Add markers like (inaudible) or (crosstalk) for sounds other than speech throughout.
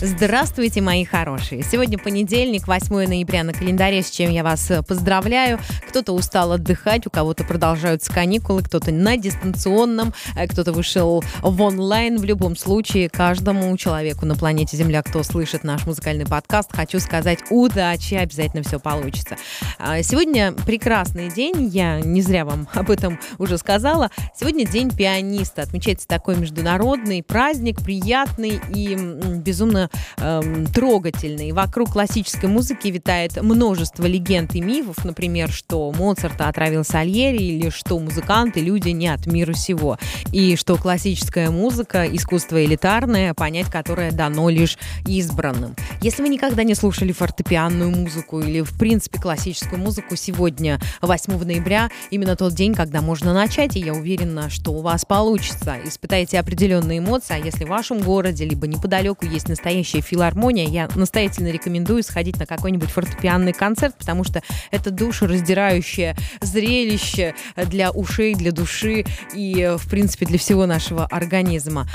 Здравствуйте, мои хорошие! Сегодня понедельник, 8 ноября на календаре, с чем я вас э, поздравляю. Кто-то устал отдыхать, у кого-то продолжаются каникулы, кто-то на дистанционном, э, кто-то вышел в онлайн. В любом случае, каждому человеку на планете Земля, кто слышит наш музыкальный подкаст, хочу сказать удачи, обязательно все получится. А, сегодня прекрасный день, я не зря вам об этом уже сказала. Сегодня день пианиста, отмечается такой международный праздник, приятный и безумно эм, трогательный. Вокруг классической музыки витает множество легенд и мифов, например, что Моцарта отравил Сальери или что музыканты люди не от мира сего, и что классическая музыка – искусство элитарное, понять которое дано лишь избранным. Если вы никогда не слушали фортепианную музыку или, в принципе, классическую музыку, сегодня, 8 ноября, именно тот день, когда можно начать, и я уверена, что у вас получится. Испытайте определенные эмоции, а если в вашем городе, либо неподалеку есть настоящий настоящая филармония, я настоятельно рекомендую сходить на какой-нибудь фортепианный концерт, потому что это душераздирающее зрелище для ушей, для души и, в принципе, для всего нашего организма.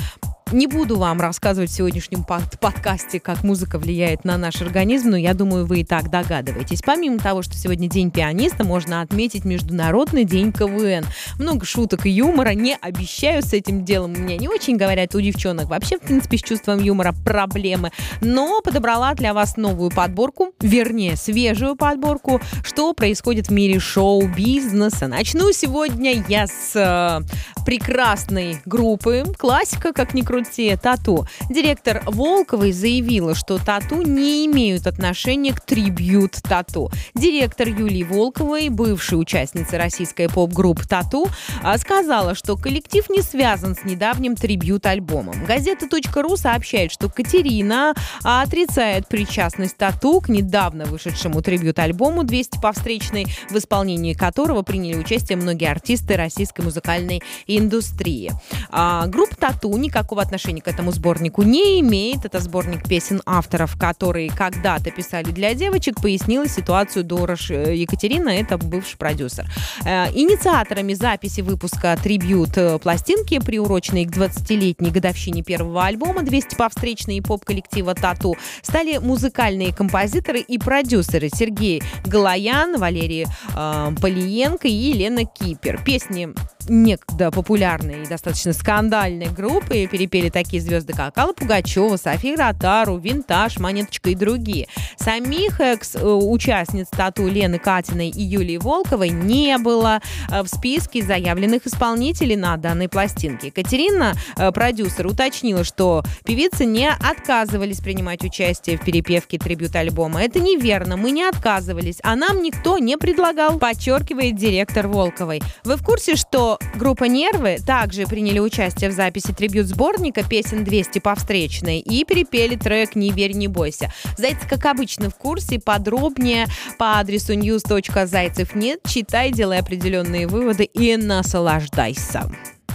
Не буду вам рассказывать в сегодняшнем под подкасте, как музыка влияет на наш организм, но я думаю, вы и так догадываетесь. Помимо того, что сегодня день пианиста, можно отметить Международный день КВН. Много шуток и юмора. Не обещаю с этим делом. Меня не очень говорят у девчонок. Вообще, в принципе, с чувством юмора проблемы. Но подобрала для вас новую подборку, вернее, свежую подборку, что происходит в мире шоу-бизнеса. Начну сегодня я с э, прекрасной группы. Классика, как ни крути крути, тату. Директор Волковой заявила, что тату не имеют отношения к трибьют тату. Директор Юлии Волковой, бывшая участница российской поп-группы «Тату», а, сказала, что коллектив не связан с недавним трибьют-альбомом. Газета.ру сообщает, что Катерина отрицает причастность тату к недавно вышедшему трибьют-альбому «200 по встречной», в исполнении которого приняли участие многие артисты российской музыкальной индустрии. А, группа «Тату» никакого отношения к этому сборнику не имеет. Это сборник песен авторов, которые когда-то писали для девочек. Пояснила ситуацию Дорош э, Екатерина, это бывший продюсер. Э, инициаторами записи выпуска трибют э, пластинки, приуроченной к 20-летней годовщине первого альбома «200 по встречной» и поп-коллектива «Тату», стали музыкальные композиторы и продюсеры Сергей Галаян, Валерий э, Полиенко и Елена Кипер. Песни некогда популярной и достаточно скандальной группы перепели такие звезды, как Алла Пугачева, София Ротару, Винтаж, Монеточка и другие. Самих экс-участниц тату Лены Катиной и Юлии Волковой не было э, в списке заявленных исполнителей на данной пластинке. Катерина, э, продюсер, уточнила, что певицы не отказывались принимать участие в перепевке трибют-альбома. Это неверно, мы не отказывались, а нам никто не предлагал, подчеркивает директор Волковой. Вы в курсе, что группа «Нервы» также приняли участие в записи трибют-сборника песен 200 по встречной и перепели трек «Не верь, не бойся». Зайцы, как обычно, в курсе. Подробнее по адресу news.зайцев нет. Читай, делай определенные выводы и наслаждайся.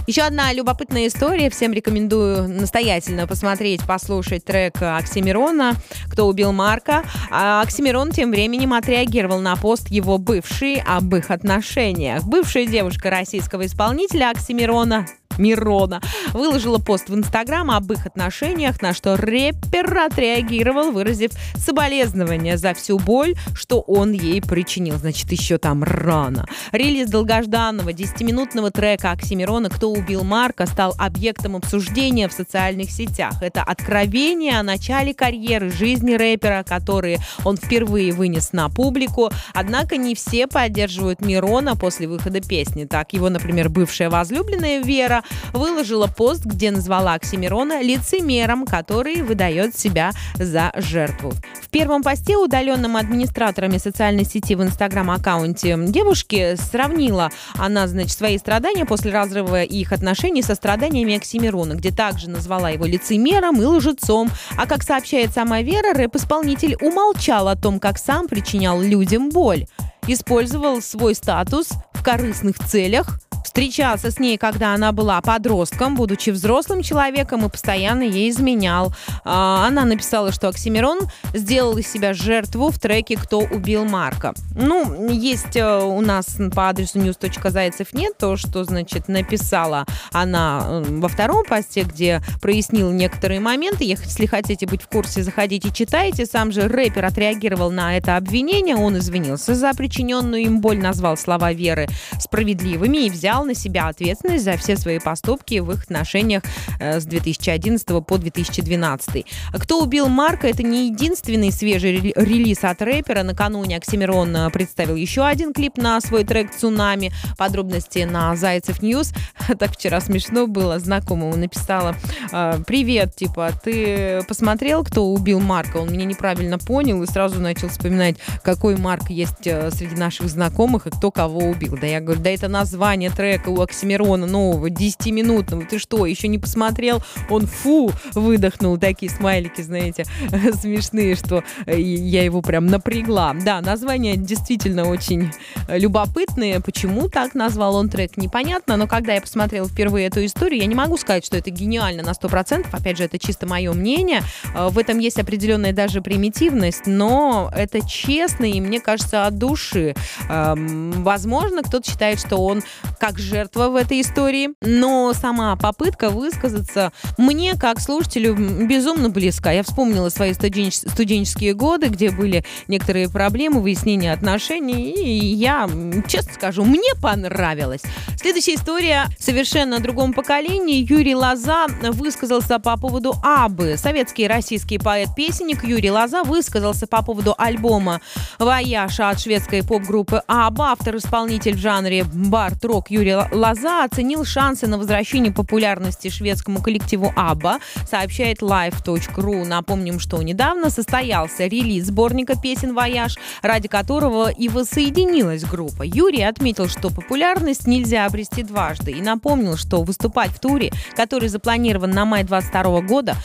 Еще одна любопытная история. Всем рекомендую настоятельно посмотреть, послушать трек Оксимирона «Кто убил Марка». А Оксимирон тем временем отреагировал на пост его бывшей об их отношениях. Бывшая девушка российского исполнителя Оксимирона Мирона, выложила пост в Инстаграм об их отношениях, на что рэпер отреагировал, выразив соболезнования за всю боль, что он ей причинил. Значит, еще там рано. Релиз долгожданного 10-минутного трека Оксимирона «Кто убил Марка» стал объектом обсуждения в социальных сетях. Это откровение о начале карьеры жизни рэпера, которые он впервые вынес на публику. Однако не все поддерживают Мирона после выхода песни. Так, его, например, бывшая возлюбленная Вера выложила пост, где назвала Оксимирона лицемером, который выдает себя за жертву. В первом посте, удаленном администраторами социальной сети в инстаграм-аккаунте девушки, сравнила она, значит, свои страдания после разрыва их отношений со страданиями Оксимирона, где также назвала его лицемером и лжецом. А как сообщает сама Вера, рэп-исполнитель умолчал о том, как сам причинял людям боль использовал свой статус корыстных целях, встречался с ней, когда она была подростком, будучи взрослым человеком и постоянно ей изменял. А, она написала, что Оксимирон сделал из себя жертву в треке «Кто убил Марка». Ну, есть э, у нас по адресу news.зайцев нет то, что, значит, написала она э, во втором посте, где прояснил некоторые моменты. Если хотите быть в курсе, заходите, читайте. Сам же рэпер отреагировал на это обвинение. Он извинился за причиненную им боль, назвал слова Веры справедливыми и взял на себя ответственность за все свои поступки в их отношениях э, с 2011 по 2012. «Кто убил Марка» — это не единственный свежий релиз от рэпера. Накануне Оксимирон э, представил еще один клип на свой трек «Цунами». Подробности на Зайцев News. (laughs) Так вчера смешно было. Знакомому написала «Э, «Привет, типа, ты посмотрел, кто убил Марка?» Он меня неправильно понял и сразу начал вспоминать, какой Марк есть среди наших знакомых и кто кого убил. Да я говорю, да это название трека у Оксимирона нового, 10-минутного. Ты что, еще не посмотрел? Он фу, выдохнул такие смайлики, знаете, (laughs) смешные, что э, я его прям напрягла. Да, название действительно очень любопытное. Почему так назвал он трек, непонятно. Но когда я посмотрела впервые эту историю, я не могу сказать, что это гениально на 100%. Опять же, это чисто мое мнение. Э, в этом есть определенная даже примитивность, но это честно и, мне кажется, от души. Эм, возможно, кто-то считает, что он как жертва в этой истории, но сама попытка высказаться мне, как слушателю, безумно близка. Я вспомнила свои студенч- студенческие годы, где были некоторые проблемы, выяснения отношений, и я, честно скажу, мне понравилось. Следующая история совершенно о другом поколении. Юрий Лоза высказался по поводу Абы. Советский российский поэт-песенник Юрий Лоза высказался по поводу альбома «Voyage» от шведской поп-группы ABBA. Автор-исполнитель в жанре бард-рок Юрий Лоза оценил шансы на возвращение популярности шведскому коллективу ABBA, сообщает life.ru. Напомним, что недавно состоялся релиз сборника песен «Voyage», ради которого и воссоединилась группа. Юрий отметил, что популярность нельзя обрести дважды и напомнил, что выступать в туре, который запланирован на май 22 года,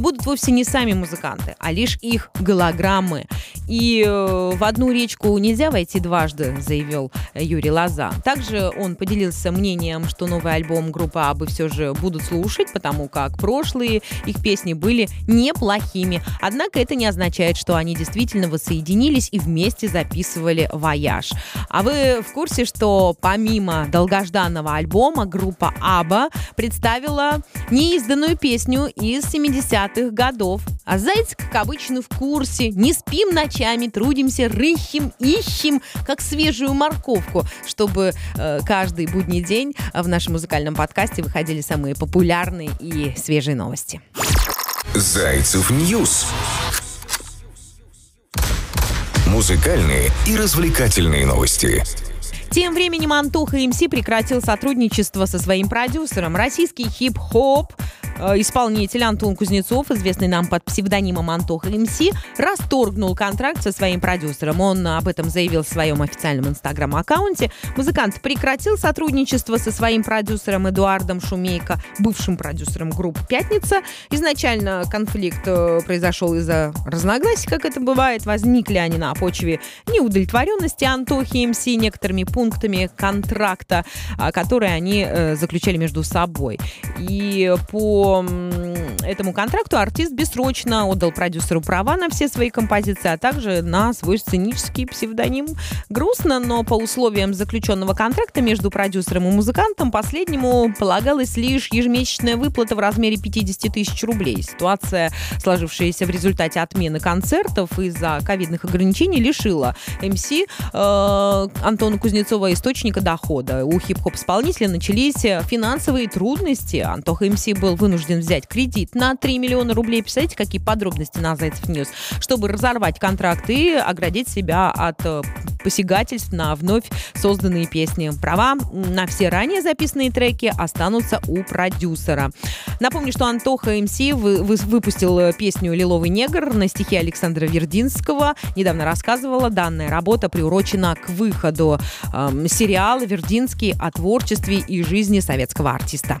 будут вовсе не сами музыканты, а лишь их голограммы. И э, в одну речку нельзя войти дважды, заявил Юрий Лоза. Также он поделился мнением, что новый альбом группы ABBA все же будут слушать, потому как прошлые их песни были неплохими. Однако это не означает, что они действительно воссоединились и вместе записывали «Voyage». А вы в курсе, что помимо долгожданного альбома группа ABBA представила неизданную песню из 70-х годов? А Зайц, как обычно, в курсе. Не спим ночами, трудимся, рыщем, ищем, как свежую морковку, чтобы э, каждый будни будний день в нашем музыкальном подкасте выходили самые популярные и свежие новости. Зайцев News. Музыкальные и развлекательные новости. Тем временем Антоха МС прекратил сотрудничество со своим продюсером. Российский хип-хоп Э, исполнитель Антон Кузнецов, известный нам под псевдонимом Антоха МС, расторгнул контракт со своим продюсером. Он об этом заявил в своем официальном инстаграм-аккаунте. Музыкант прекратил сотрудничество со своим продюсером Эдуардом Шумейко, бывшим продюсером группы «Пятница». Изначально конфликт э, произошел из-за разногласий, как это бывает. Возникли они на почве неудовлетворенности Антохи МС некоторыми пунктами контракта, а, которые они э, заключали между собой. И по этому контракту артист бессрочно отдал продюсеру права на все свои композиции, а также на свой сценический псевдоним. Грустно, но по условиям заключенного контракта между продюсером и музыкантом последнему полагалась лишь ежемесячная выплата в размере 50 тысяч рублей. Ситуация, сложившаяся в результате отмены концертов из-за ковидных ограничений, лишила МС э, Антона Кузнецова источника дохода. У хип-хоп-исполнителя начались финансовые трудности. Антоха МС был вынужден взять кредит на 3 миллиона рублей. Представляете, какие подробности на Зайцев News, чтобы разорвать контракт и оградить себя от э, посягательств на вновь созданные песни. Права на все ранее записанные треки останутся у продюсера. Напомню, что Антоха МС выпустил э, песню «Лиловый негр» на стихи Александра Вертинского. Недавно рассказывала, данная работа приурочена к выходу э, сериала «Вертинский» о творчестве и жизни советского артиста.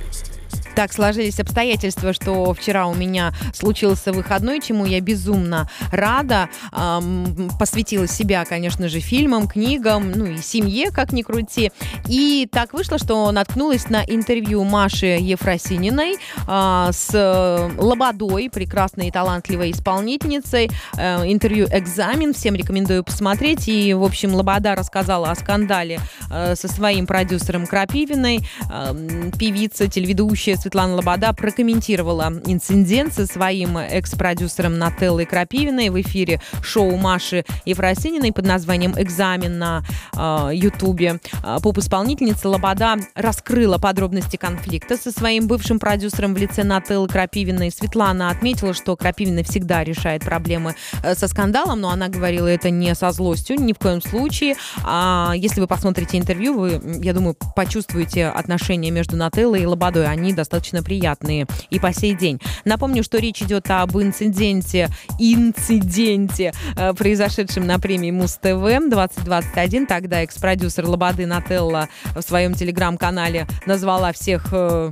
Так сложились обстоятельства, что вчера у меня случился выходной, чему я безумно рада. Эм, посвятила себя, конечно же, фильмам, книгам, ну и семье, как ни крути. И так вышло, что наткнулась на интервью Маши Ефросининой э, с Лободой, прекрасной и талантливой исполнительницей. Э, интервью «Экзамен». Всем рекомендую посмотреть. И, в общем, Лобода рассказала о скандале э, со своим продюсером Крапивиной. Э, певица, телеведущая Светлана Лобода прокомментировала инцидент со своим экс-продюсером Нателлой Крапивиной в эфире шоу Маши Ефросининой под названием «Экзамен» на э, Поп-исполнительница Лобода раскрыла подробности конфликта со своим бывшим продюсером в лице Нателлы Крапивиной. Светлана отметила, что Крапивина всегда решает проблемы э, со скандалом, но она говорила это не со злостью, ни в коем случае. А если вы посмотрите интервью, вы, я думаю, почувствуете отношения между Нателлой и Лободой. Они достаточно достаточно приятные и по сей день. Напомню, что речь идет об инциденте, инциденте, э, произошедшем на премии Муз-ТВ 2021. Тогда экс-продюсер Лободы Нателла в своем телеграм-канале назвала всех э,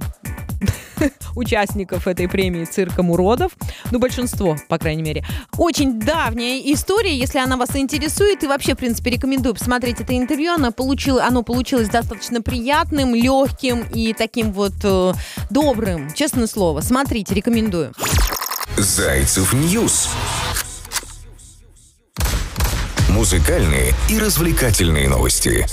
(laughs) участников этой премии цирком уродов. Ну, большинство, по крайней мере. Очень давняя история, если она вас интересует. И вообще, в принципе, рекомендую посмотреть это интервью. Оно, получило, оно получилось достаточно приятным, легким и таким вот э, добрым. Честное слово. Смотрите, рекомендую. Зайцев News. Музыкальные и развлекательные новости.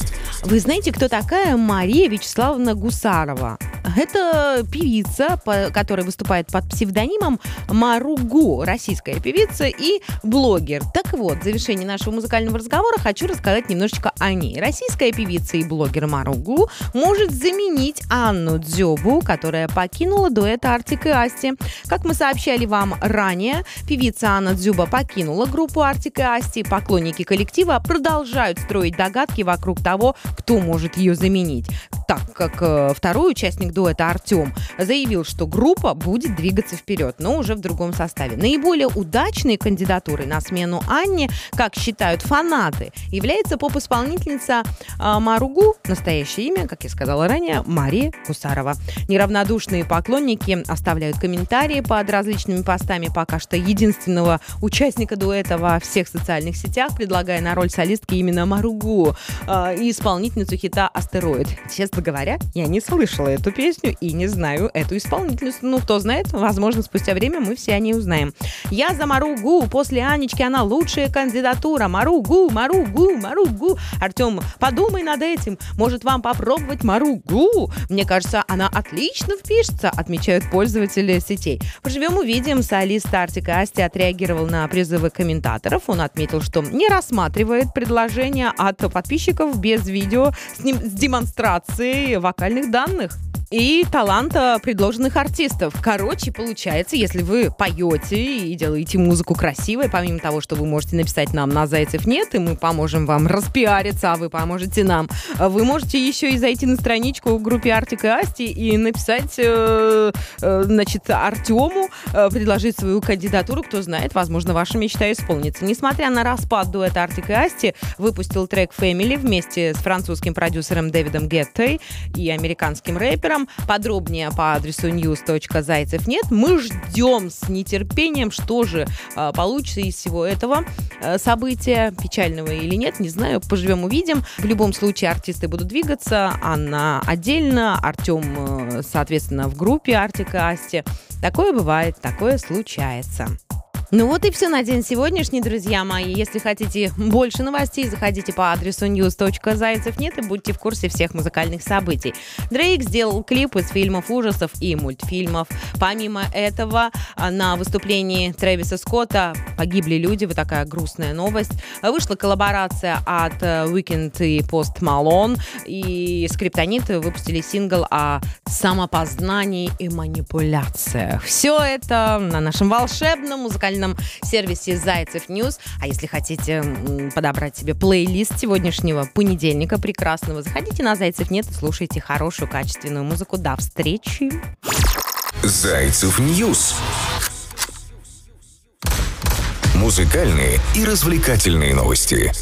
Вы знаете, кто такая Мария Вячеславовна Гусарова? Это певица, которая выступает под псевдонимом Маругу, российская певица и блогер. Так вот, в завершении нашего музыкального разговора хочу рассказать немножечко о ней. Российская певица и блогер Маругу может заменить Анну Дзёбу, которая покинула дуэт Артик и Асти. Как мы сообщали вам ранее, певица Анна Дзюба покинула группу Артик и Асти. Поклонники коллектива продолжают строить догадки вокруг того, кто может ее заменить. Так как э, второй участник дуэта Артем заявил, что группа будет двигаться вперед, но уже в другом составе. Наиболее удачной кандидатурой на смену Анне, как считают фанаты, является поп-исполнительница э, Маругу, настоящее имя, как я сказала ранее, Мария Кусарова. Неравнодушные поклонники оставляют комментарии под различными постами пока что единственного участника дуэта во всех социальных сетях, предлагая на роль солистки именно Маругу э, и исполнительницу хита «Астероид». Честно говоря, я не слышала эту песню и не знаю эту исполнительницу. Ну, кто знает, возможно, спустя время мы все о ней узнаем. Я за Маругу. После Анечки она лучшая кандидатура. Маругу, Маругу, Маругу. Артем, подумай над этим. Может, вам попробовать Маругу? Мне кажется, она отлично впишется, отмечают пользователи сетей. Поживем увидим. Солист Артика Асти отреагировал на призывы комментаторов. Он отметил, что не рассматривает предложения от подписчиков без видео с, ним, с демонстрацией вокальных данных и таланта предложенных артистов. Короче, получается, если вы поете и делаете музыку красивой, помимо того, что вы можете написать нам на Зайцев нет, и мы поможем вам распиариться, а вы поможете нам, вы можете еще и зайти на страничку в группе Артик и Асти и написать, э, э, значит, Артему, э, предложить свою кандидатуру, кто знает, возможно, ваша мечта исполнится. Несмотря на распад дуэта Артик и Асти, выпустил трек Family вместе с французским продюсером Дэвидом Геттой и американским рэпером вечером. Подробнее по адресу news.зайцев нет. Мы ждем с нетерпением, что же э, получится из всего этого э, события, печального или нет, не знаю, поживем увидим. В любом случае артисты будут двигаться, Анна отдельно, Артем, э, соответственно, в группе Артика Асти. Такое бывает, такое случается. Ну вот и все на день сегодняшний, друзья мои. Если хотите больше новостей, заходите по адресу news.зайцев нет и будьте в курсе всех музыкальных событий. Дрейк сделал клип из фильмов ужасов и мультфильмов. Помимо этого, на выступлении Трэвиса Скотта погибли люди. Вот такая грустная новость. Вышла коллаборация от э, Weekend и Post Malone. И Скриптонит выпустили сингл о самопознании и манипуляциях. Все это на нашем волшебном музыкальном музыкальном сервисе Зайцев News. А если хотите подобрать себе плейлист сегодняшнего понедельника прекрасного, заходите на Зайцев Net и слушайте хорошую, качественную музыку. До встречи! Зайцев News. Музыкальные и развлекательные новости.